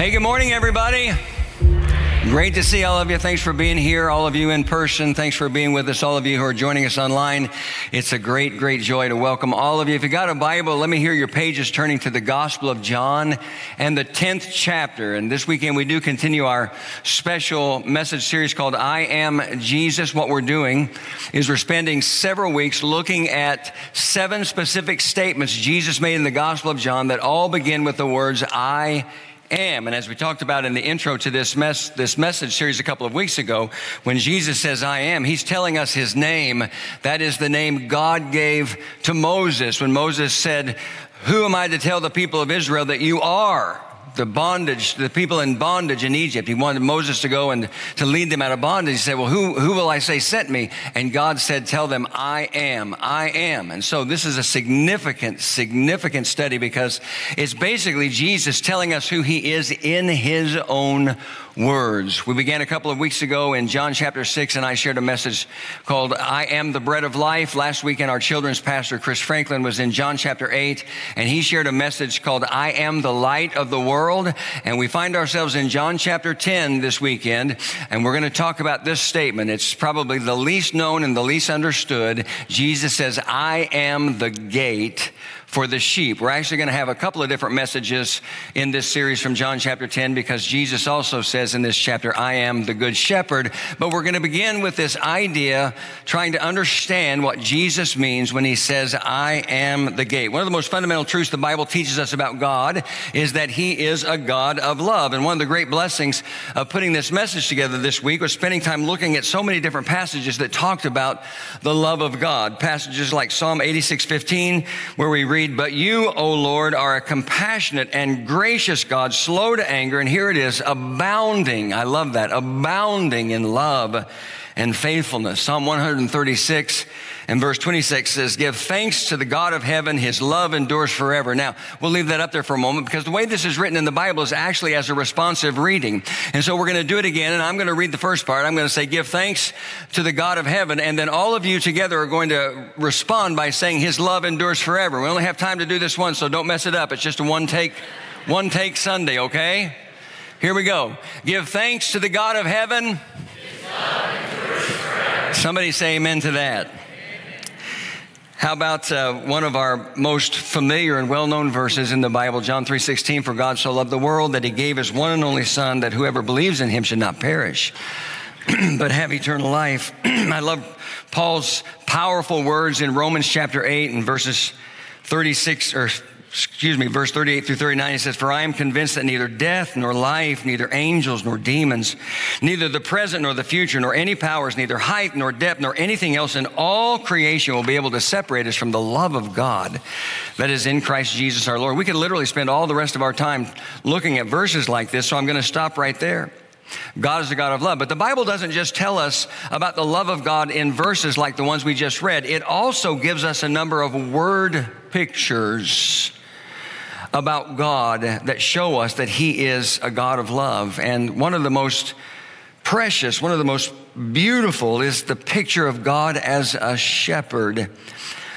Hey, good morning, everybody. Great to see all of you. Thanks for being here, all of you in person. Thanks for being with us, all of you who are joining us online. It's a great, great joy to welcome all of you. If you got a Bible, let me hear your pages turning to the Gospel of John and the 10th chapter. And this weekend we do continue our special message series called I Am Jesus. What we're doing is we're spending several weeks looking at seven specific statements Jesus made in the Gospel of John that all begin with the words I am. And as we talked about in the intro to this, mess, this message series a couple of weeks ago, when Jesus says, I am, he's telling us his name. That is the name God gave to Moses when Moses said, Who am I to tell the people of Israel that you are? The bondage, the people in bondage in Egypt. He wanted Moses to go and to lead them out of bondage. He said, Well, who, who will I say sent me? And God said, Tell them, I am, I am. And so this is a significant, significant study because it's basically Jesus telling us who he is in his own words. We began a couple of weeks ago in John chapter 6, and I shared a message called I Am the Bread of Life. Last weekend, our children's pastor, Chris Franklin, was in John chapter 8, and he shared a message called I Am the Light of the World. And we find ourselves in John chapter 10 this weekend, and we're going to talk about this statement. It's probably the least known and the least understood. Jesus says, I am the gate for the sheep. We're actually going to have a couple of different messages in this series from John chapter 10 because Jesus also says in this chapter, I am the good shepherd. But we're going to begin with this idea, trying to understand what Jesus means when he says, I am the gate. One of the most fundamental truths the Bible teaches us about God is that he is a God of love. And one of the great blessings of putting this message together this week was spending time looking at so many different passages that talked about the love of God. Passages like Psalm 86, 15, where we read, But you, O Lord, are a compassionate and gracious God, slow to anger. And here it is, abounding. I love that. Abounding in love and faithfulness. Psalm 136 and verse 26 says, Give thanks to the God of heaven, his love endures forever. Now, we'll leave that up there for a moment because the way this is written in the Bible is actually as a responsive reading. And so we're going to do it again, and I'm going to read the first part. I'm going to say, Give thanks to the God of heaven, and then all of you together are going to respond by saying, His love endures forever. We only have time to do this once, so don't mess it up. It's just a one take, one take Sunday, okay? Here we go. Give thanks to the God of heaven. Somebody say amen to that. How about uh, one of our most familiar and well-known verses in the Bible, John 3:16, for God so loved the world that he gave his one and only son that whoever believes in him should not perish but have eternal life. I love Paul's powerful words in Romans chapter 8 and verses 36 or excuse me, verse 38 through 39, he says, For I am convinced that neither death nor life, neither angels nor demons, neither the present nor the future, nor any powers, neither height nor depth, nor anything else in all creation will be able to separate us from the love of God that is in Christ Jesus our Lord. We could literally spend all the rest of our time looking at verses like this, so I'm going to stop right there. God is a God of love. But the Bible doesn't just tell us about the love of God in verses like the ones we just read, it also gives us a number of word pictures about God that show us that He is a God of love. And one of the most precious, one of the most beautiful is the picture of God as a shepherd.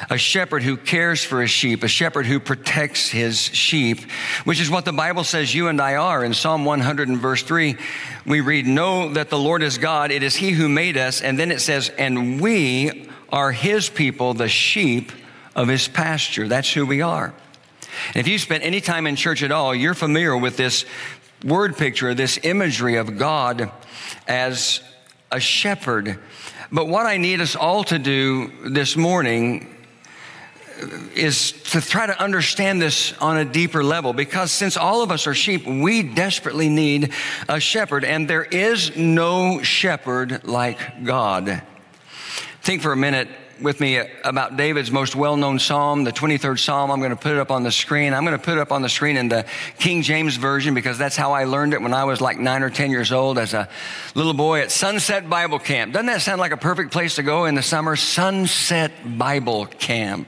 A shepherd who cares for his sheep, a shepherd who protects his sheep, which is what the Bible says you and I are. In Psalm 100 and verse 3, we read, Know that the Lord is God, it is He who made us. And then it says, And we are His people, the sheep of His pasture. That's who we are. And if you spent any time in church at all, you're familiar with this word picture, this imagery of God as a shepherd. But what I need us all to do this morning is to try to understand this on a deeper level because since all of us are sheep, we desperately need a shepherd, and there is no shepherd like God. Think for a minute with me about David's most well known psalm, the 23rd psalm. I'm going to put it up on the screen. I'm going to put it up on the screen in the King James Version because that's how I learned it when I was like nine or 10 years old as a little boy at Sunset Bible Camp. Doesn't that sound like a perfect place to go in the summer? Sunset Bible Camp.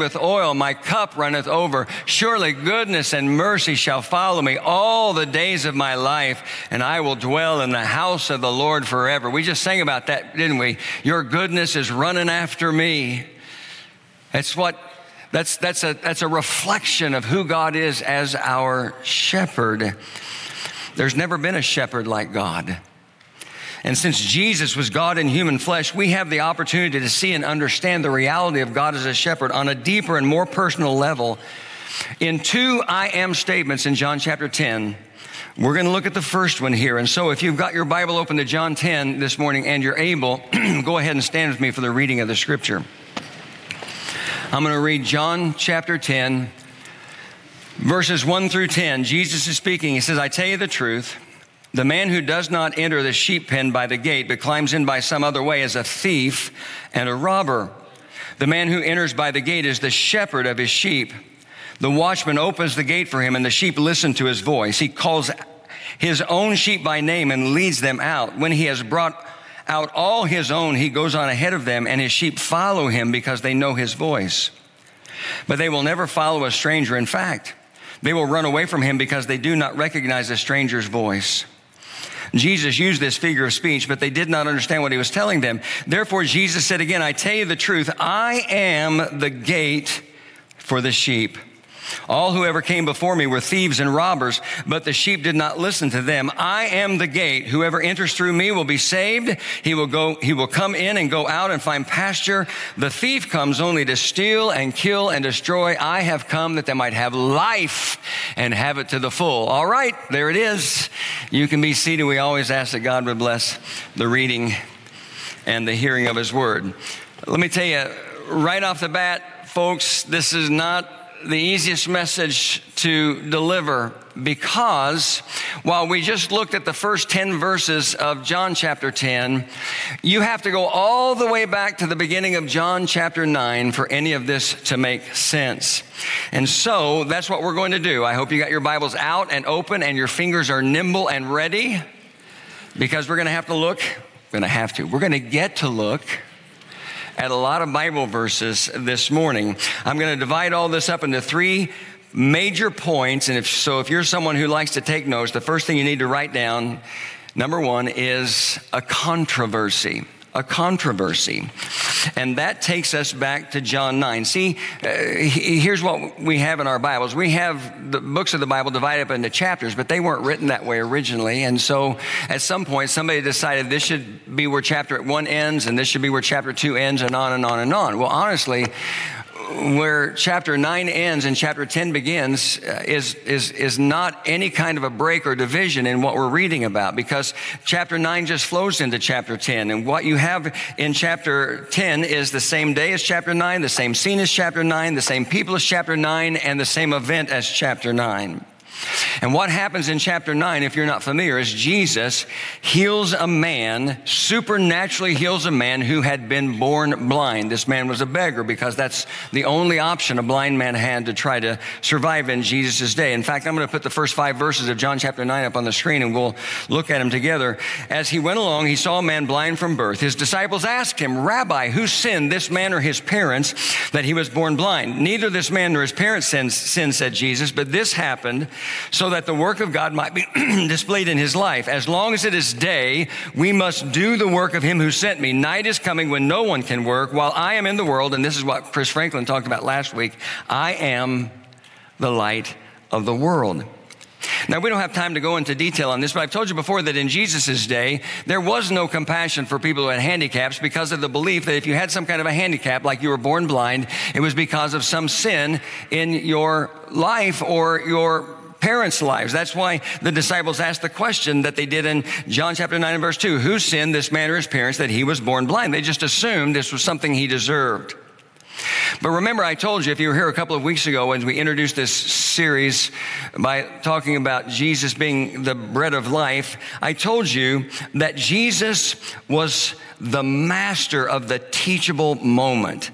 with oil, my cup runneth over. Surely goodness and mercy shall follow me all the days of my life, and I will dwell in the house of the Lord forever. We just sang about that, didn't we? Your goodness is running after me. That's what that's, that's, a, that's a reflection of who God is as our shepherd. There's never been a shepherd like God. And since Jesus was God in human flesh, we have the opportunity to see and understand the reality of God as a shepherd on a deeper and more personal level. In two I am statements in John chapter 10, we're going to look at the first one here. And so if you've got your Bible open to John 10 this morning and you're able, go ahead and stand with me for the reading of the scripture. I'm going to read John chapter 10, verses 1 through 10. Jesus is speaking. He says, I tell you the truth. The man who does not enter the sheep pen by the gate, but climbs in by some other way, is a thief and a robber. The man who enters by the gate is the shepherd of his sheep. The watchman opens the gate for him, and the sheep listen to his voice. He calls his own sheep by name and leads them out. When he has brought out all his own, he goes on ahead of them, and his sheep follow him because they know his voice. But they will never follow a stranger. In fact, they will run away from him because they do not recognize a stranger's voice. Jesus used this figure of speech, but they did not understand what he was telling them. Therefore, Jesus said again, I tell you the truth, I am the gate for the sheep. All who ever came before me were thieves and robbers, but the sheep did not listen to them. I am the gate. Whoever enters through me will be saved. He will go, he will come in and go out and find pasture. The thief comes only to steal and kill and destroy. I have come that they might have life and have it to the full. All right, there it is. You can be seated. We always ask that God would bless the reading and the hearing of his word. Let me tell you right off the bat, folks, this is not the easiest message to deliver because while we just looked at the first 10 verses of John chapter 10, you have to go all the way back to the beginning of John chapter 9 for any of this to make sense. And so that's what we're going to do. I hope you got your Bibles out and open and your fingers are nimble and ready because we're going to have to look. We're going to have to. We're going to get to look at a lot of Bible verses this morning. I'm going to divide all this up into three major points. And if so, if you're someone who likes to take notes, the first thing you need to write down, number one, is a controversy a controversy. And that takes us back to John 9. See, uh, here's what we have in our Bibles. We have the books of the Bible divided up into chapters, but they weren't written that way originally. And so at some point, somebody decided this should be where chapter one ends and this should be where chapter two ends and on and on and on. Well, honestly, where chapter 9 ends and chapter 10 begins uh, is, is, is not any kind of a break or division in what we're reading about because chapter 9 just flows into chapter 10. And what you have in chapter 10 is the same day as chapter 9, the same scene as chapter 9, the same people as chapter 9, and the same event as chapter 9. And what happens in chapter 9, if you're not familiar, is Jesus heals a man, supernaturally heals a man who had been born blind. This man was a beggar because that's the only option a blind man had to try to survive in Jesus' day. In fact, I'm going to put the first five verses of John chapter 9 up on the screen and we'll look at them together. As he went along, he saw a man blind from birth. His disciples asked him, Rabbi, who sinned, this man or his parents, that he was born blind? Neither this man nor his parents sinned, said Jesus, but this happened so that the work of God might be displayed in his life. As long as it is day, we must do the work of him who sent me. Night is coming when no one can work. While I am in the world, and this is what Chris Franklin talked about last week, I am the light of the world. Now, we don't have time to go into detail on this, but I've told you before that in Jesus' day, there was no compassion for people who had handicaps because of the belief that if you had some kind of a handicap, like you were born blind, it was because of some sin in your life or your parents' lives. That's why the disciples asked the question that they did in John chapter 9 and verse 2 Who sinned, this man or his parents, that he was born blind? They just assumed this was something he deserved. But remember, I told you, if you were here a couple of weeks ago when we introduced this series by talking about Jesus being the bread of life, I told you that Jesus was the master of the teachable moment.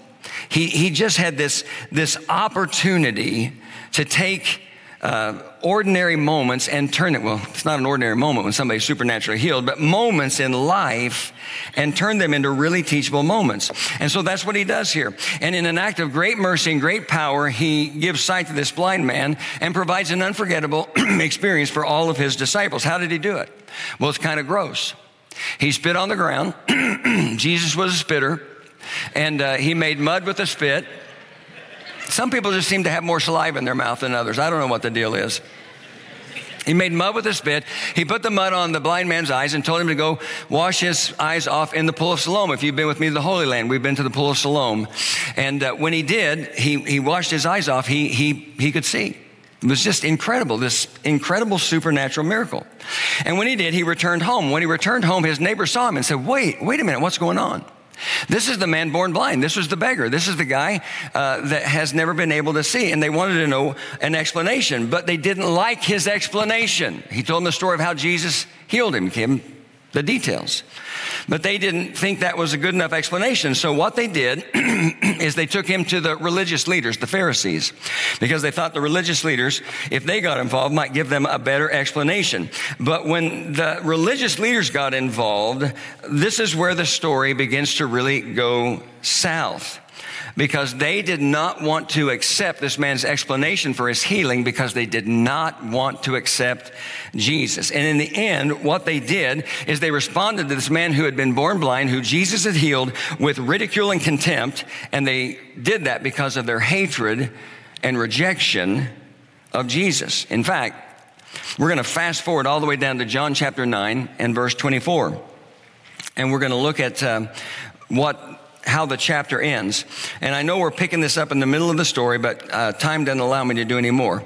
He, he just had this, this opportunity to take uh, ordinary moments and turn it, well, it's not an ordinary moment when somebody's supernaturally healed, but moments in life and turn them into really teachable moments. And so that's what he does here. And in an act of great mercy and great power, he gives sight to this blind man and provides an unforgettable experience for all of his disciples. How did he do it? Well, it's kind of gross. He spit on the ground. Jesus was a spitter, and uh, he made mud with a spit some people just seem to have more saliva in their mouth than others. I don't know what the deal is. He made mud with a spit. He put the mud on the blind man's eyes and told him to go wash his eyes off in the pool of Siloam. If you've been with me to the Holy Land, we've been to the pool of Siloam. And uh, when he did, he, he washed his eyes off. He, he, he could see. It was just incredible, this incredible supernatural miracle. And when he did, he returned home. When he returned home, his neighbor saw him and said, Wait, wait a minute, what's going on? This is the man born blind. This was the beggar. This is the guy uh, that has never been able to see. And they wanted to know an explanation, but they didn't like his explanation. He told them the story of how Jesus healed him, gave him the details. But they didn't think that was a good enough explanation. So what they did is they took him to the religious leaders, the Pharisees, because they thought the religious leaders, if they got involved, might give them a better explanation. But when the religious leaders got involved, this is where the story begins to really go south because they did not want to accept this man's explanation for his healing because they did not want to accept Jesus. And in the end, what they did is they responded to this man who had been born blind, who Jesus had healed, with ridicule and contempt. And they did that because of their hatred and rejection of Jesus. In fact, we're going to fast forward all the way down to John chapter 9 and verse 24. And we're going to look at uh, what how the chapter ends. And I know we're picking this up in the middle of the story, but uh, time doesn't allow me to do any more.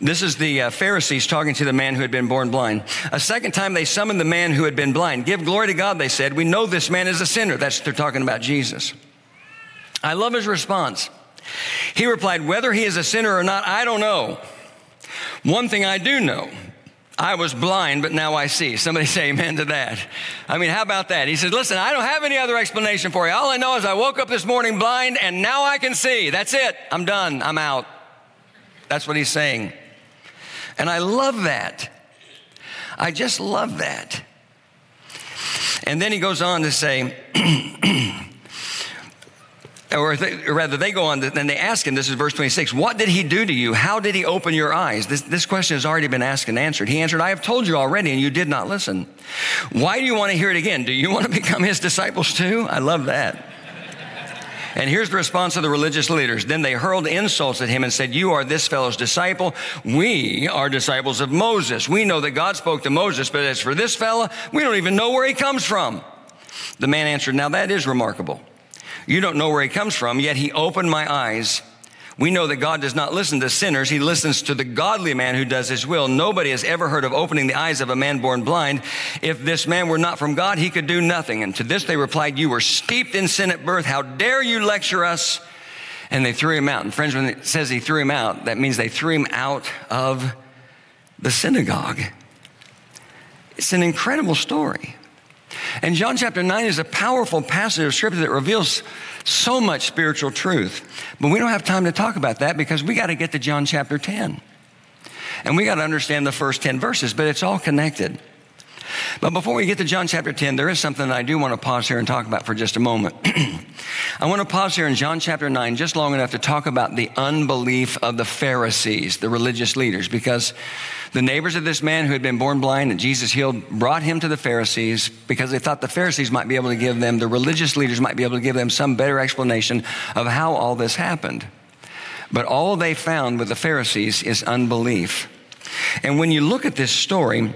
This is the uh, Pharisees talking to the man who had been born blind. A second time they summoned the man who had been blind. Give glory to God, they said. We know this man is a sinner. That's, they're talking about Jesus. I love his response. He replied, Whether he is a sinner or not, I don't know. One thing I do know I was blind, but now I see. Somebody say amen to that. I mean, how about that? He says, Listen, I don't have any other explanation for you. All I know is I woke up this morning blind and now I can see. That's it. I'm done. I'm out. That's what he's saying. And I love that. I just love that. And then he goes on to say, or, they, rather, they go on, and they ask him, this is verse 26, what did he do to you? How did he open your eyes? This, this question has already been asked and answered. He answered, I have told you already, and you did not listen. Why do you want to hear it again? Do you want to become his disciples too? I love that. And here's the response of the religious leaders. Then they hurled insults at him and said, You are this fellow's disciple. We are disciples of Moses. We know that God spoke to Moses, but as for this fellow, we don't even know where he comes from. The man answered, Now that is remarkable. You don't know where he comes from, yet he opened my eyes. We know that God does not listen to sinners. He listens to the godly man who does his will. Nobody has ever heard of opening the eyes of a man born blind. If this man were not from God, he could do nothing. And to this they replied, You were steeped in sin at birth. How dare you lecture us? And they threw him out. And friends, when it says he threw him out, that means they threw him out of the synagogue. It's an incredible story. And John chapter 9 is a powerful passage of scripture that reveals so much spiritual truth. But we don't have time to talk about that because we got to get to John chapter 10. And we got to understand the first 10 verses, but it's all connected. But before we get to John chapter 10, there is something I do want to pause here and talk about for just a moment. I want to pause here in John chapter 9 just long enough to talk about the unbelief of the Pharisees, the religious leaders, because the neighbors of this man who had been born blind and Jesus healed brought him to the Pharisees because they thought the Pharisees might be able to give them, the religious leaders might be able to give them some better explanation of how all this happened. But all they found with the Pharisees is unbelief. And when you look at this story,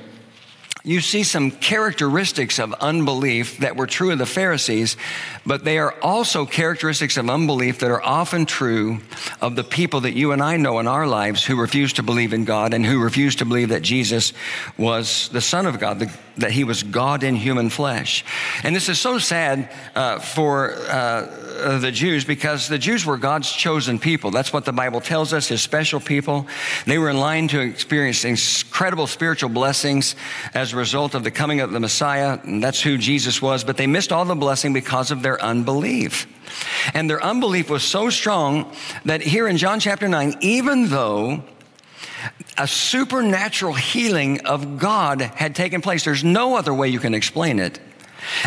you see some characteristics of unbelief that were true of the Pharisees, but they are also characteristics of unbelief that are often true of the people that you and I know in our lives who refuse to believe in God and who refuse to believe that Jesus was the Son of God, that he was God in human flesh. And this is so sad uh, for. Uh, uh, the Jews because the Jews were God's chosen people. That's what the Bible tells us, his special people. They were in line to experience incredible spiritual blessings as a result of the coming of the Messiah, and that's who Jesus was, but they missed all the blessing because of their unbelief. And their unbelief was so strong that here in John chapter 9, even though a supernatural healing of God had taken place, there's no other way you can explain it.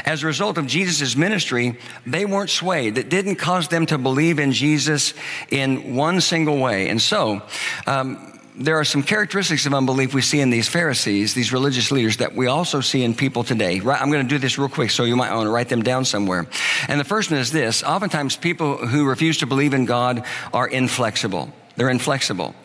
As a result of Jesus' ministry, they weren't swayed. It didn't cause them to believe in Jesus in one single way. And so, um, there are some characteristics of unbelief we see in these Pharisees, these religious leaders, that we also see in people today. Right, I'm going to do this real quick, so you might want to write them down somewhere. And the first one is this oftentimes, people who refuse to believe in God are inflexible. They're inflexible.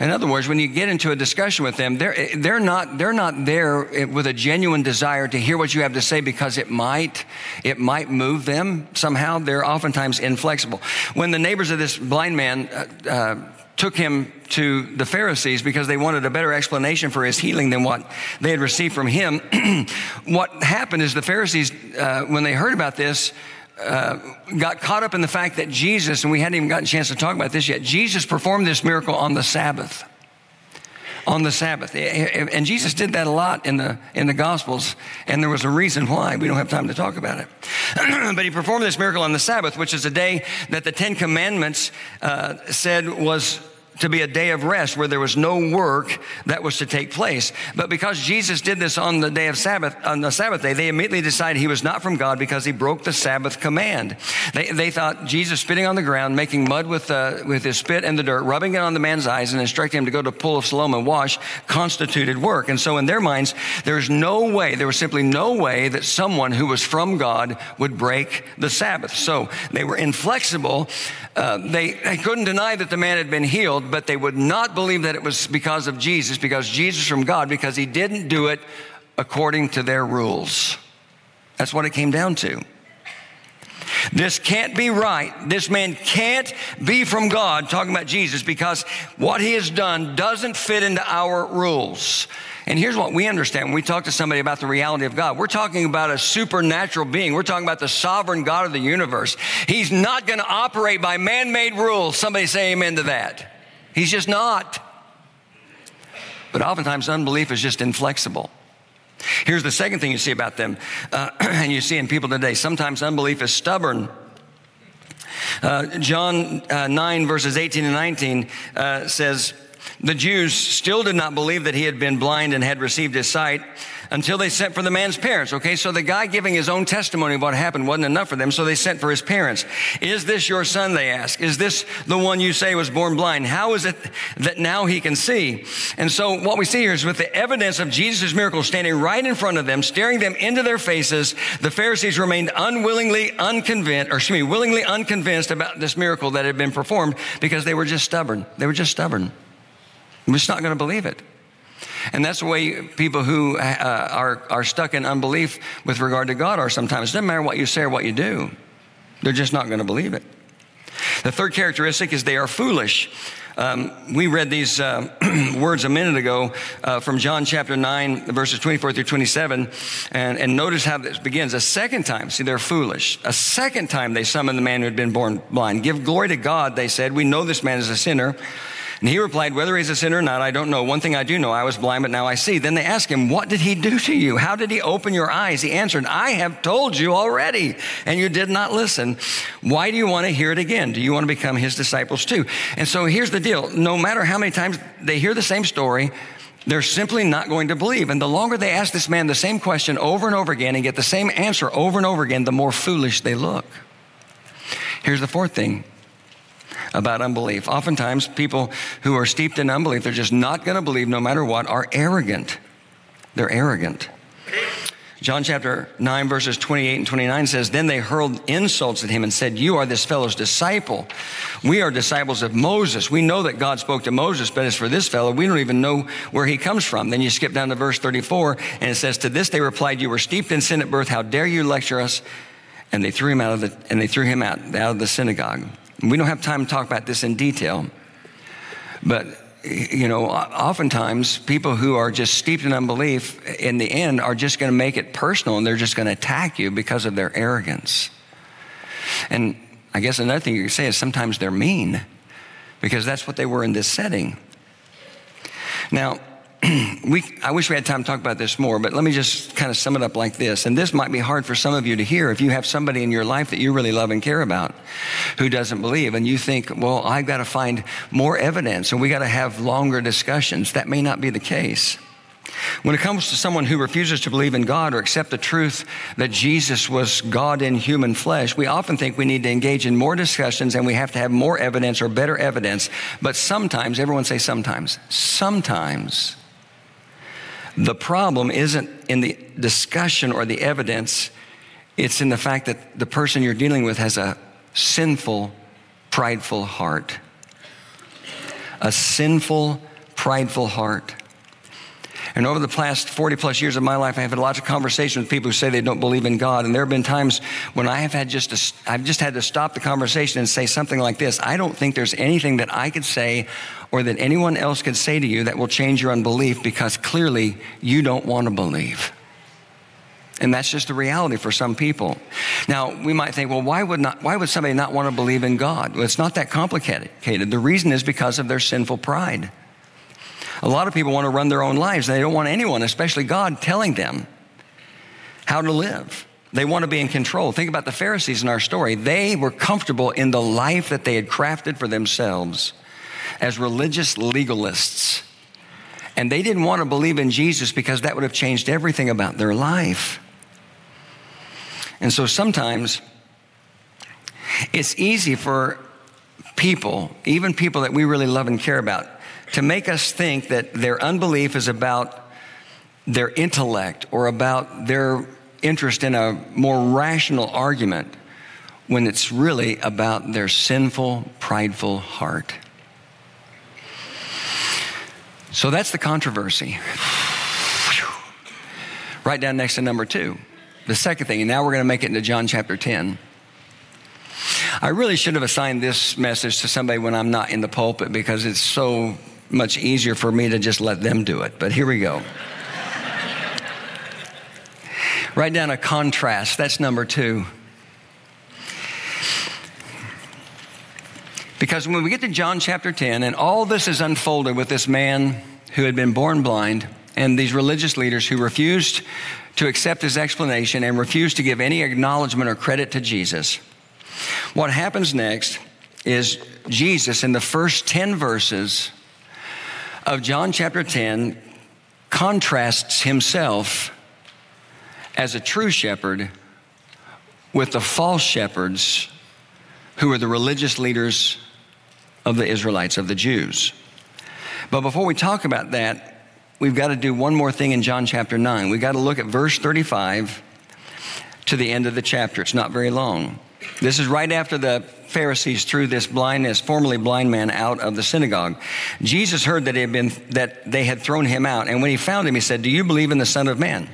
In other words, when you get into a discussion with them, they're, they're, not, they're not there with a genuine desire to hear what you have to say because it might, it might move them somehow. They're oftentimes inflexible. When the neighbors of this blind man uh, uh, took him to the Pharisees because they wanted a better explanation for his healing than what they had received from him, what happened is the Pharisees, uh, when they heard about this, uh, got caught up in the fact that Jesus, and we hadn't even gotten a chance to talk about this yet, Jesus performed this miracle on the Sabbath. On the Sabbath. And Jesus did that a lot in the, in the Gospels, and there was a reason why. We don't have time to talk about it. but he performed this miracle on the Sabbath, which is a day that the Ten Commandments uh, said was to be a day of rest where there was no work that was to take place. But because Jesus did this on the day of Sabbath, on the Sabbath day, they immediately decided he was not from God because he broke the Sabbath command. They, they thought Jesus spitting on the ground, making mud with, uh, with his spit and the dirt, rubbing it on the man's eyes and instructing him to go to pool of Siloam and wash constituted work. And so in their minds, there's no way, there was simply no way that someone who was from God would break the Sabbath. So they were inflexible. Uh, they, they couldn't deny that the man had been healed but they would not believe that it was because of Jesus, because Jesus from God, because he didn't do it according to their rules. That's what it came down to. This can't be right. This man can't be from God, talking about Jesus, because what he has done doesn't fit into our rules. And here's what we understand when we talk to somebody about the reality of God. We're talking about a supernatural being. We're talking about the sovereign God of the universe. He's not going to operate by man made rules. Somebody say amen to that. He's just not. But oftentimes, unbelief is just inflexible. Here's the second thing you see about them, uh, and you see in people today. Sometimes unbelief is stubborn. Uh, John uh, 9, verses 18 and 19 uh, says, The Jews still did not believe that he had been blind and had received his sight until they sent for the man's parents. Okay, so the guy giving his own testimony of what happened wasn't enough for them, so they sent for his parents. Is this your son? They ask. Is this the one you say was born blind? How is it that now he can see? And so what we see here is with the evidence of Jesus' miracle standing right in front of them, staring them into their faces, the Pharisees remained unwillingly unconvinced, or excuse me, willingly unconvinced about this miracle that had been performed because they were just stubborn. They were just stubborn. We're just not going to believe it. And that's the way people who uh, are, are stuck in unbelief with regard to God are sometimes. It doesn't matter what you say or what you do, they're just not going to believe it. The third characteristic is they are foolish. Um, we read these uh, words a minute ago uh, from John chapter 9, verses 24 through 27. And, and notice how this begins. A second time, see, they're foolish. A second time they summoned the man who had been born blind. Give glory to God, they said. We know this man is a sinner. And he replied, Whether he's a sinner or not, I don't know. One thing I do know, I was blind, but now I see. Then they asked him, What did he do to you? How did he open your eyes? He answered, I have told you already, and you did not listen. Why do you want to hear it again? Do you want to become his disciples too? And so here's the deal no matter how many times they hear the same story, they're simply not going to believe. And the longer they ask this man the same question over and over again and get the same answer over and over again, the more foolish they look. Here's the fourth thing about unbelief. Oftentimes, people who are steeped in unbelief, they're just not going to believe no matter what, are arrogant. They're arrogant. John chapter 9, verses 28 and 29 says, Then they hurled insults at him and said, You are this fellow's disciple. We are disciples of Moses. We know that God spoke to Moses, but as for this fellow, we don't even know where he comes from. Then you skip down to verse 34, and it says, To this they replied, You were steeped in sin at birth. How dare you lecture us? And they threw him out of the, and they threw him out, out of the synagogue. We don't have time to talk about this in detail, but you know, oftentimes people who are just steeped in unbelief in the end are just going to make it personal and they're just going to attack you because of their arrogance. And I guess another thing you could say is sometimes they're mean because that's what they were in this setting. Now, we, I wish we had time to talk about this more, but let me just kind of sum it up like this. And this might be hard for some of you to hear if you have somebody in your life that you really love and care about who doesn't believe. And you think, well, I've got to find more evidence and we got to have longer discussions. That may not be the case. When it comes to someone who refuses to believe in God or accept the truth that Jesus was God in human flesh, we often think we need to engage in more discussions and we have to have more evidence or better evidence. But sometimes, everyone say sometimes, sometimes the problem isn't in the discussion or the evidence, it's in the fact that the person you're dealing with has a sinful, prideful heart. A sinful, prideful heart. And over the past 40 plus years of my life, I've had lots of conversations with people who say they don't believe in God. And there have been times when I have had just to, I've just had to stop the conversation and say something like this. I don't think there's anything that I could say or that anyone else could say to you that will change your unbelief because clearly you don't want to believe. And that's just the reality for some people. Now, we might think, well, why would, not, why would somebody not want to believe in God? Well, it's not that complicated. The reason is because of their sinful pride. A lot of people want to run their own lives. They don't want anyone, especially God, telling them how to live. They want to be in control. Think about the Pharisees in our story. They were comfortable in the life that they had crafted for themselves as religious legalists. And they didn't want to believe in Jesus because that would have changed everything about their life. And so sometimes it's easy for people, even people that we really love and care about, to make us think that their unbelief is about their intellect or about their interest in a more rational argument when it's really about their sinful, prideful heart. So that's the controversy. Right down next to number two. The second thing, and now we're going to make it into John chapter 10. I really should have assigned this message to somebody when I'm not in the pulpit because it's so much easier for me to just let them do it. But here we go. Write down a contrast. That's number two. Because when we get to John chapter 10, and all this is unfolded with this man who had been born blind and these religious leaders who refused to accept his explanation and refused to give any acknowledgement or credit to Jesus. What happens next is Jesus, in the first 10 verses, of John chapter 10 contrasts himself as a true shepherd with the false shepherds who are the religious leaders of the Israelites, of the Jews. But before we talk about that, we've got to do one more thing in John chapter 9. We've got to look at verse 35 to the end of the chapter. It's not very long. This is right after the Pharisees threw this blindness, formerly blind man, out of the synagogue. Jesus heard that, had been, that they had thrown him out, and when he found him, he said, Do you believe in the Son of Man?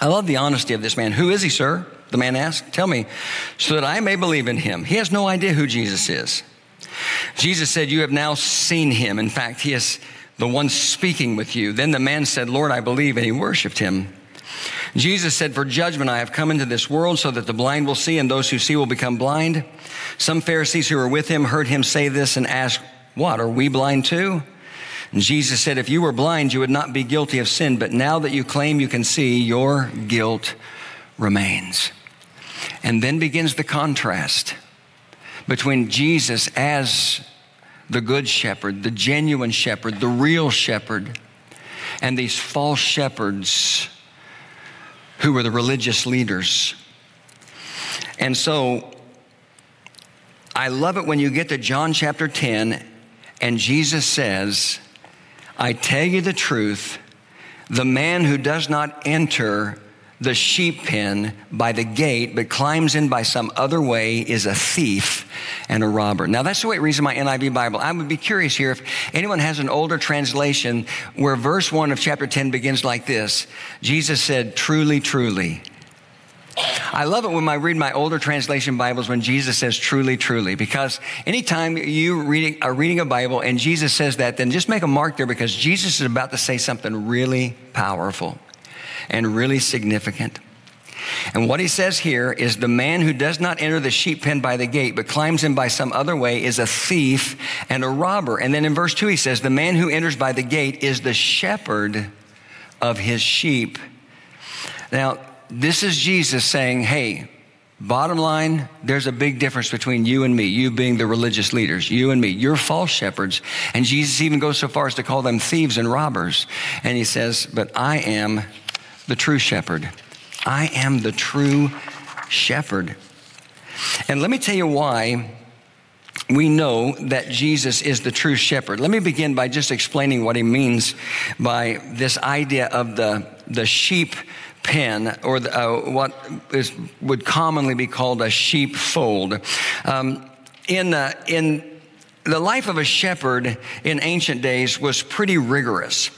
I love the honesty of this man. Who is he, sir? The man asked. Tell me, so that I may believe in him. He has no idea who Jesus is. Jesus said, You have now seen him. In fact, he is the one speaking with you. Then the man said, Lord, I believe, and he worshiped him. Jesus said, For judgment I have come into this world so that the blind will see and those who see will become blind. Some Pharisees who were with him heard him say this and asked, What, are we blind too? And Jesus said, If you were blind, you would not be guilty of sin, but now that you claim you can see, your guilt remains. And then begins the contrast between Jesus as the good shepherd, the genuine shepherd, the real shepherd, and these false shepherds who were the religious leaders. And so I love it when you get to John chapter 10 and Jesus says, I tell you the truth, the man who does not enter the sheep pen by the gate, but climbs in by some other way, is a thief and a robber. Now, that's the way it reads in my NIV Bible. I would be curious here if anyone has an older translation where verse 1 of chapter 10 begins like this Jesus said, Truly, truly. I love it when I read my older translation Bibles when Jesus says truly, truly, because anytime you are reading a Bible and Jesus says that, then just make a mark there because Jesus is about to say something really powerful and really significant. And what he says here is the man who does not enter the sheep pen by the gate, but climbs in by some other way, is a thief and a robber. And then in verse 2, he says, The man who enters by the gate is the shepherd of his sheep. Now, this is Jesus saying, Hey, bottom line, there's a big difference between you and me, you being the religious leaders, you and me. You're false shepherds. And Jesus even goes so far as to call them thieves and robbers. And he says, But I am the true shepherd. I am the true shepherd. And let me tell you why we know that Jesus is the true shepherd. Let me begin by just explaining what he means by this idea of the, the sheep pen, or the, uh, what is, would commonly be called a sheepfold. Um, in, uh, in the life of a shepherd in ancient days was pretty rigorous.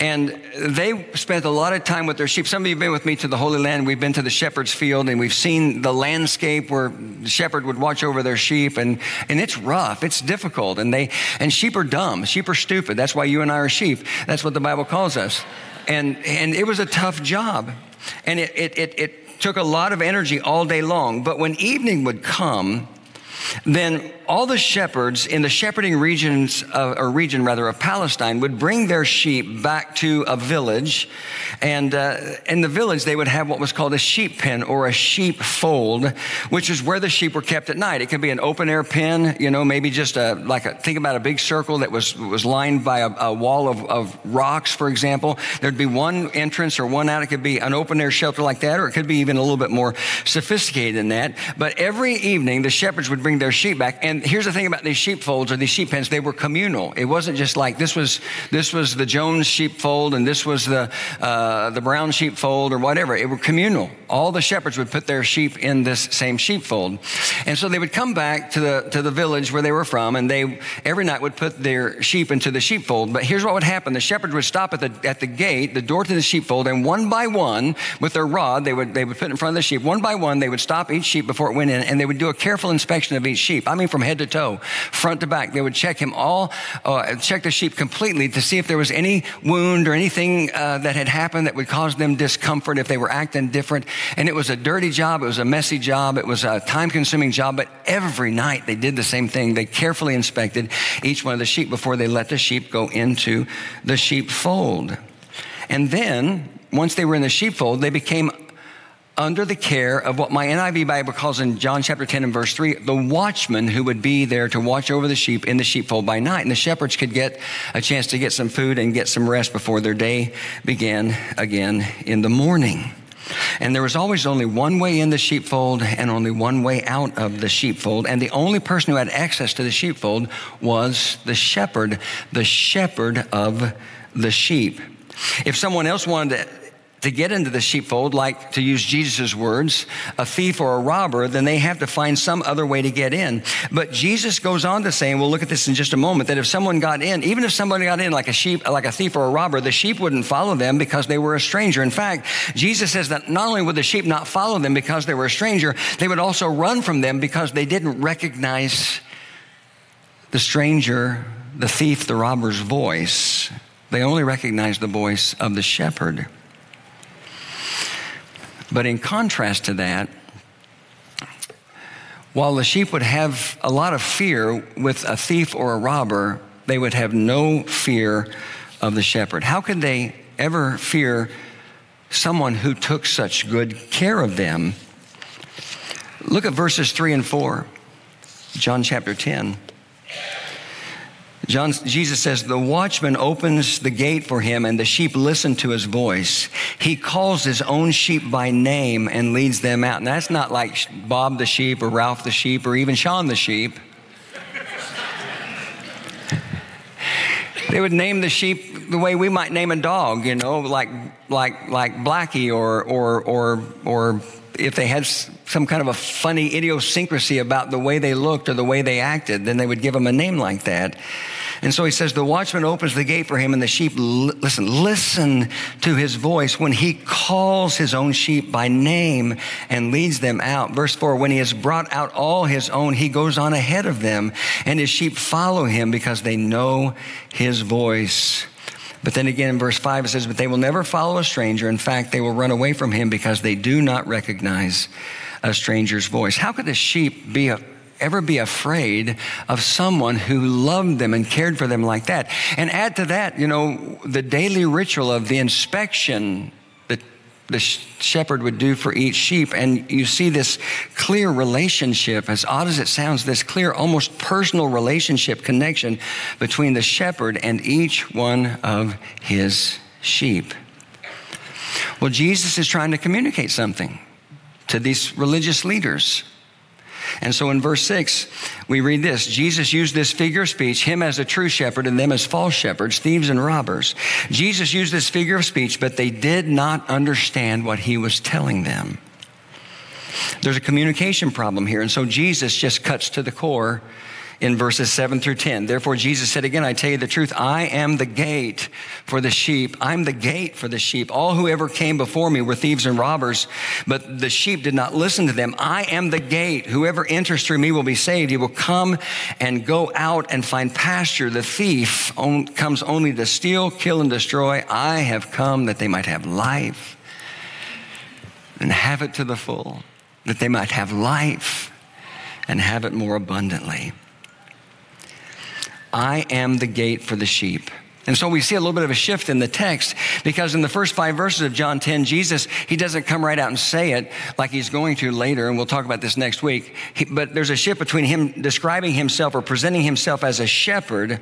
And they spent a lot of time with their sheep. Some of you have been with me to the Holy Land. We've been to the shepherd's field and we've seen the landscape where the shepherd would watch over their sheep. And, and it's rough, it's difficult. And, they, and sheep are dumb, sheep are stupid. That's why you and I are sheep. That's what the Bible calls us. And, and it was a tough job. And it, it, it, it took a lot of energy all day long. But when evening would come, then all the shepherds in the shepherding regions, of, or region rather, of Palestine would bring their sheep back to a village. And uh, in the village, they would have what was called a sheep pen or a sheep fold, which is where the sheep were kept at night. It could be an open air pen, you know, maybe just a, like a, think about a big circle that was, was lined by a, a wall of, of rocks, for example. There'd be one entrance or one out. It could be an open air shelter like that, or it could be even a little bit more sophisticated than that. But every evening, the shepherds would bring their sheep back. And here's the thing about these sheepfolds or these sheep pens, they were communal. It wasn't just like this was, this was the Jones sheepfold and this was the, uh, the Brown sheepfold or whatever. It were communal. All the shepherds would put their sheep in this same sheepfold. And so they would come back to the, to the village where they were from and they every night would put their sheep into the sheepfold. But here's what would happen. The shepherds would stop at the, at the gate, the door to the sheepfold, and one by one with their rod, they would, they would put in front of the sheep. One by one, they would stop each sheep before it went in and they would do a careful inspection of each sheep. I mean, from head to toe, front to back. They would check him all, uh, check the sheep completely to see if there was any wound or anything uh, that had happened that would cause them discomfort, if they were acting different. And it was a dirty job. It was a messy job. It was a time consuming job. But every night they did the same thing. They carefully inspected each one of the sheep before they let the sheep go into the sheepfold. And then, once they were in the sheepfold, they became under the care of what my NIV Bible calls in John chapter 10 and verse 3, the watchman who would be there to watch over the sheep in the sheepfold by night. And the shepherds could get a chance to get some food and get some rest before their day began again in the morning. And there was always only one way in the sheepfold and only one way out of the sheepfold. And the only person who had access to the sheepfold was the shepherd, the shepherd of the sheep. If someone else wanted to to get into the sheepfold, like to use Jesus' words, a thief or a robber, then they have to find some other way to get in. But Jesus goes on to say, and we'll look at this in just a moment, that if someone got in, even if somebody got in like a sheep, like a thief or a robber, the sheep wouldn't follow them because they were a stranger. In fact, Jesus says that not only would the sheep not follow them because they were a stranger, they would also run from them because they didn't recognize the stranger, the thief, the robber's voice. They only recognized the voice of the shepherd. But in contrast to that, while the sheep would have a lot of fear with a thief or a robber, they would have no fear of the shepherd. How could they ever fear someone who took such good care of them? Look at verses 3 and 4, John chapter 10. John, Jesus says, The watchman opens the gate for him, and the sheep listen to his voice. He calls his own sheep by name and leads them out. And that's not like Bob the sheep or Ralph the sheep or even Sean the sheep. they would name the sheep the way we might name a dog, you know, like like like Blackie or or or or if they had some kind of a funny idiosyncrasy about the way they looked or the way they acted, then they would give them a name like that. And so he says, the watchman opens the gate for him, and the sheep listen, listen to his voice when he calls his own sheep by name and leads them out. Verse four, when he has brought out all his own, he goes on ahead of them, and his sheep follow him because they know his voice. But then again in verse 5 it says, But they will never follow a stranger. In fact, they will run away from him because they do not recognize a stranger's voice. How could a sheep be a, ever be afraid of someone who loved them and cared for them like that? And add to that, you know, the daily ritual of the inspection the shepherd would do for each sheep. And you see this clear relationship, as odd as it sounds, this clear, almost personal relationship connection between the shepherd and each one of his sheep. Well, Jesus is trying to communicate something to these religious leaders. And so in verse 6, we read this Jesus used this figure of speech, him as a true shepherd and them as false shepherds, thieves and robbers. Jesus used this figure of speech, but they did not understand what he was telling them. There's a communication problem here. And so Jesus just cuts to the core in verses 7 through 10. Therefore, Jesus said again, I tell you the truth, I am the gate for the sheep. I'm the gate for the sheep. All who ever came before me were thieves and robbers, but the sheep did not listen to them. I am the gate. Whoever enters through me will be saved. He will come and go out and find pasture. The thief comes only to steal, kill, and destroy. I have come that they might have life and have it to the full, that they might have life and have it more abundantly. I am the gate for the sheep. And so we see a little bit of a shift in the text because in the first five verses of John 10, Jesus, he doesn't come right out and say it like he's going to later, and we'll talk about this next week. He, but there's a shift between him describing himself or presenting himself as a shepherd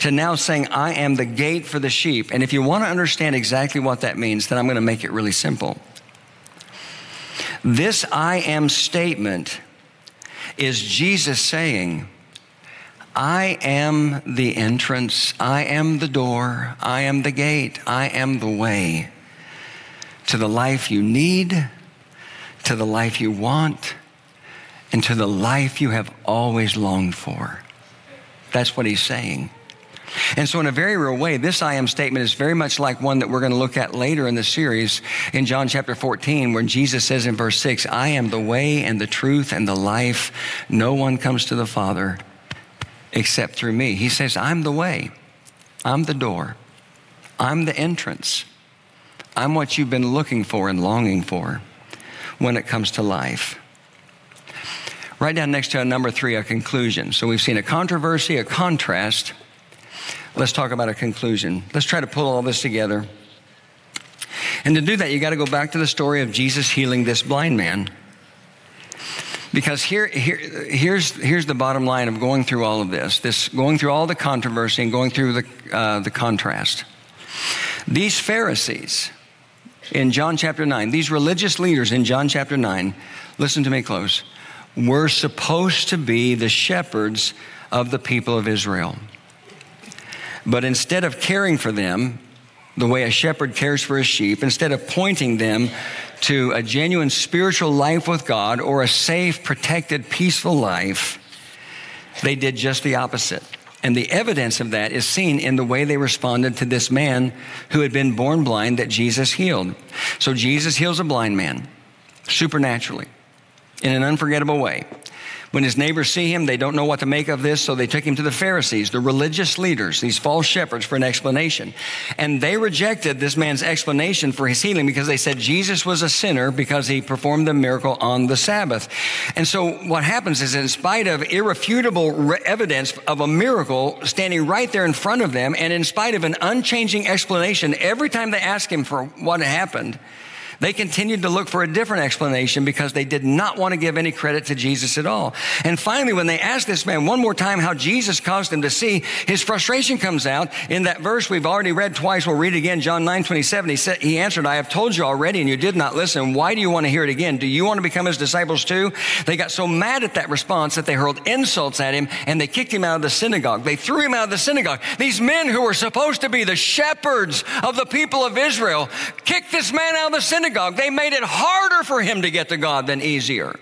to now saying, I am the gate for the sheep. And if you want to understand exactly what that means, then I'm going to make it really simple. This I am statement is Jesus saying, I am the entrance, I am the door, I am the gate, I am the way to the life you need, to the life you want, and to the life you have always longed for. That's what he's saying. And so, in a very real way, this I am statement is very much like one that we're going to look at later in the series in John chapter 14, where Jesus says in verse 6, I am the way and the truth and the life. No one comes to the Father except through me. He says, I'm the way, I'm the door, I'm the entrance. I'm what you've been looking for and longing for when it comes to life. Right down next to number three, a conclusion. So we've seen a controversy, a contrast. Let's talk about a conclusion. Let's try to pull all this together. And to do that, you got to go back to the story of Jesus healing this blind man. Because here, here, here's, here's the bottom line of going through all of this, this going through all the controversy and going through the, uh, the contrast. These Pharisees in John chapter 9, these religious leaders in John chapter 9, listen to me close, were supposed to be the shepherds of the people of Israel. But instead of caring for them the way a shepherd cares for his sheep, instead of pointing them to a genuine spiritual life with God or a safe, protected, peaceful life, they did just the opposite. And the evidence of that is seen in the way they responded to this man who had been born blind that Jesus healed. So Jesus heals a blind man supernaturally in an unforgettable way. When his neighbors see him, they don't know what to make of this, so they took him to the Pharisees, the religious leaders, these false shepherds, for an explanation. And they rejected this man's explanation for his healing because they said Jesus was a sinner because he performed the miracle on the Sabbath. And so what happens is, in spite of irrefutable evidence of a miracle standing right there in front of them, and in spite of an unchanging explanation, every time they ask him for what happened, they continued to look for a different explanation because they did not want to give any credit to Jesus at all. And finally, when they asked this man one more time how Jesus caused him to see, his frustration comes out in that verse we've already read twice. We'll read again, John 9 27. He said, he answered, I have told you already and you did not listen. Why do you want to hear it again? Do you want to become his disciples too? They got so mad at that response that they hurled insults at him and they kicked him out of the synagogue. They threw him out of the synagogue. These men who were supposed to be the shepherds of the people of Israel kicked this man out of the synagogue synagogue. They made it harder for him to get to God than easier.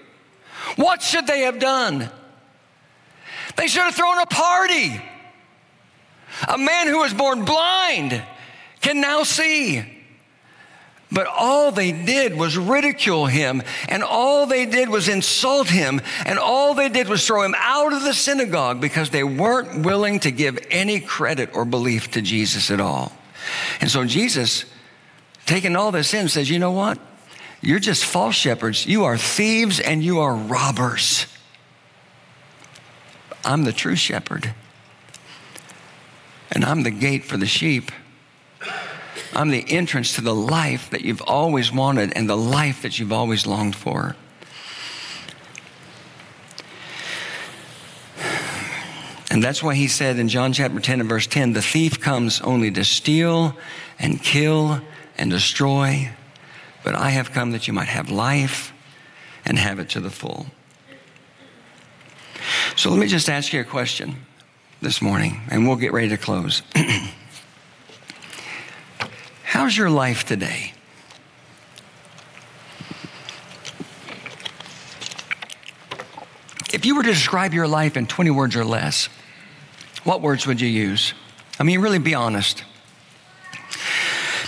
What should they have done? They should have thrown a party. A man who was born blind can now see. But all they did was ridicule him, and all they did was insult him, and all they did was throw him out of the synagogue because they weren't willing to give any credit or belief to Jesus at all. And so Jesus, taking all this in, says, You know what? You're just false shepherds. You are thieves and you are robbers. I'm the true shepherd. And I'm the gate for the sheep. I'm the entrance to the life that you've always wanted and the life that you've always longed for. And that's why he said in John chapter 10 and verse 10 the thief comes only to steal and kill and destroy, but I have come that you might have life and have it to the full. So let me just ask you a question this morning, and we'll get ready to close. How's your life today? If you were to describe your life in 20 words or less, what words would you use? I mean, really be honest.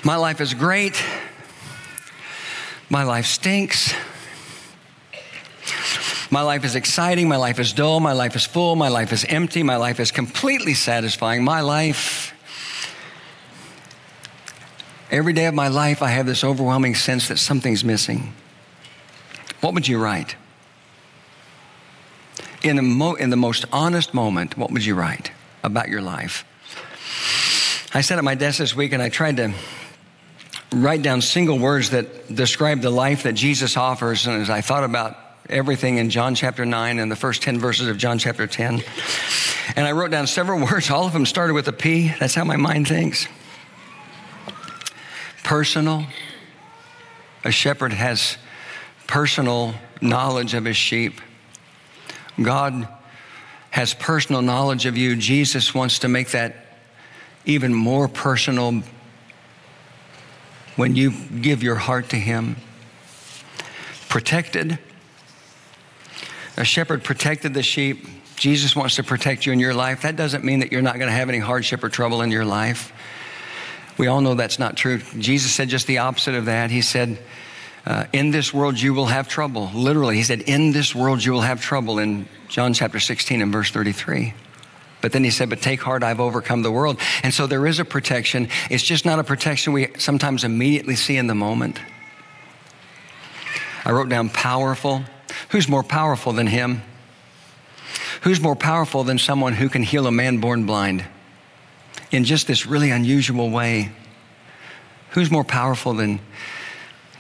My life is great. My life stinks. My life is exciting. My life is dull. My life is full. My life is empty. My life is completely satisfying. My life, every day of my life, I have this overwhelming sense that something's missing. What would you write? In the, mo- in the most honest moment, what would you write? about your life. I sat at my desk this week and I tried to write down single words that describe the life that Jesus offers. And as I thought about everything in John chapter 9 and the first 10 verses of John chapter 10, and I wrote down several words. All of them started with a P. That's how my mind thinks. Personal. A shepherd has personal knowledge of his sheep. God has personal knowledge of you, Jesus wants to make that even more personal when you give your heart to Him. Protected. A shepherd protected the sheep. Jesus wants to protect you in your life. That doesn't mean that you're not going to have any hardship or trouble in your life. We all know that's not true. Jesus said just the opposite of that. He said, uh, in this world you will have trouble. Literally, he said, In this world you will have trouble in John chapter 16 and verse 33. But then he said, But take heart, I've overcome the world. And so there is a protection. It's just not a protection we sometimes immediately see in the moment. I wrote down powerful. Who's more powerful than him? Who's more powerful than someone who can heal a man born blind in just this really unusual way? Who's more powerful than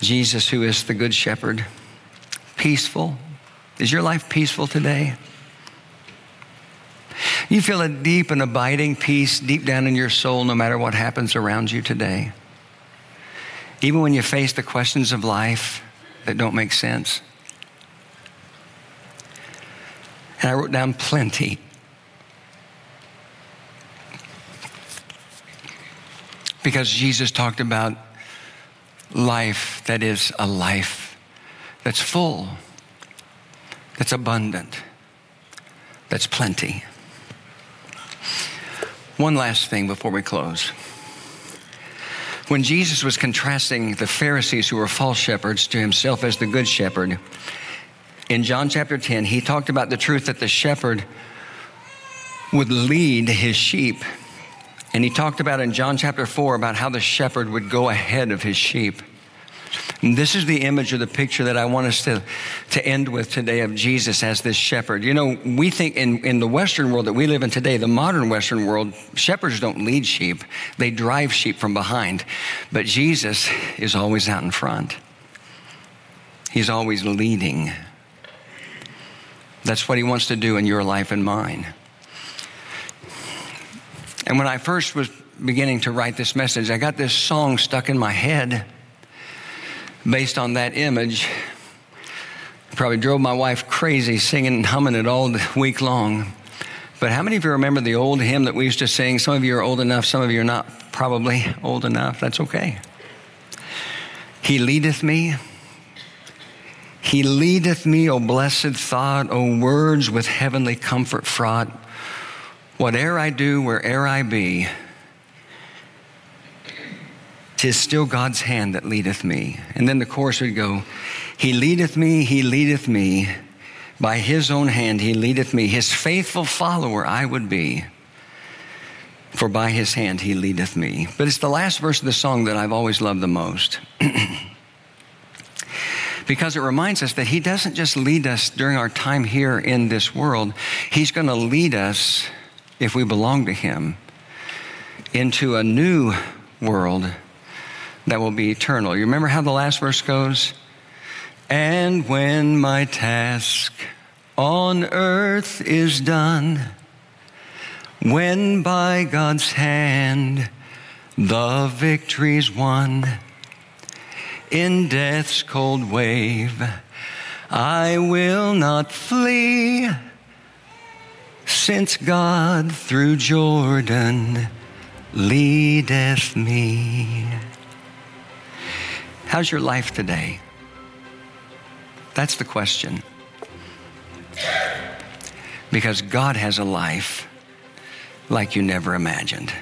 Jesus, who is the Good Shepherd. Peaceful. Is your life peaceful today? You feel a deep and abiding peace deep down in your soul no matter what happens around you today. Even when you face the questions of life that don't make sense. And I wrote down plenty. Because Jesus talked about life that is a life that's full, that's abundant, that's plenty. One last thing before we close. When Jesus was contrasting the Pharisees who were false shepherds to himself as the good shepherd, in John chapter 10, he talked about the truth that the shepherd would lead his sheep and he talked about in John chapter 4 about how the shepherd would go ahead of his sheep. This is the image or the picture that I want us to, to end with today of Jesus as this shepherd. You know, we think in, in the Western world that we live in today, the modern Western world, shepherds don't lead sheep, they drive sheep from behind. But Jesus is always out in front, He's always leading. That's what He wants to do in your life and mine. And when I first was beginning to write this message, I got this song stuck in my head based on that image. Probably drove my wife crazy singing and humming it all week long. But how many of you remember the old hymn that we used to sing? Some of you are old enough, some of you are not probably old enough. That's okay. He leadeth me. He leadeth me, O blessed thought, O words with heavenly comfort fraught. Whate'er I do, where'er I be, tis still God's hand that leadeth me. And then the chorus would go, He leadeth me, He leadeth me, by His own hand He leadeth me. His faithful follower I would be. For by his hand he leadeth me. But it's the last verse of the song that I've always loved the most. because it reminds us that he doesn't just lead us during our time here in this world, he's going to lead us, if we belong to him, into a new world that will be eternal. You remember how the last verse goes? And when my task on earth is done, when by God's hand the victory's won, in death's cold wave, I will not flee, since God through Jordan leadeth me. How's your life today? That's the question. Because God has a life like you never imagined.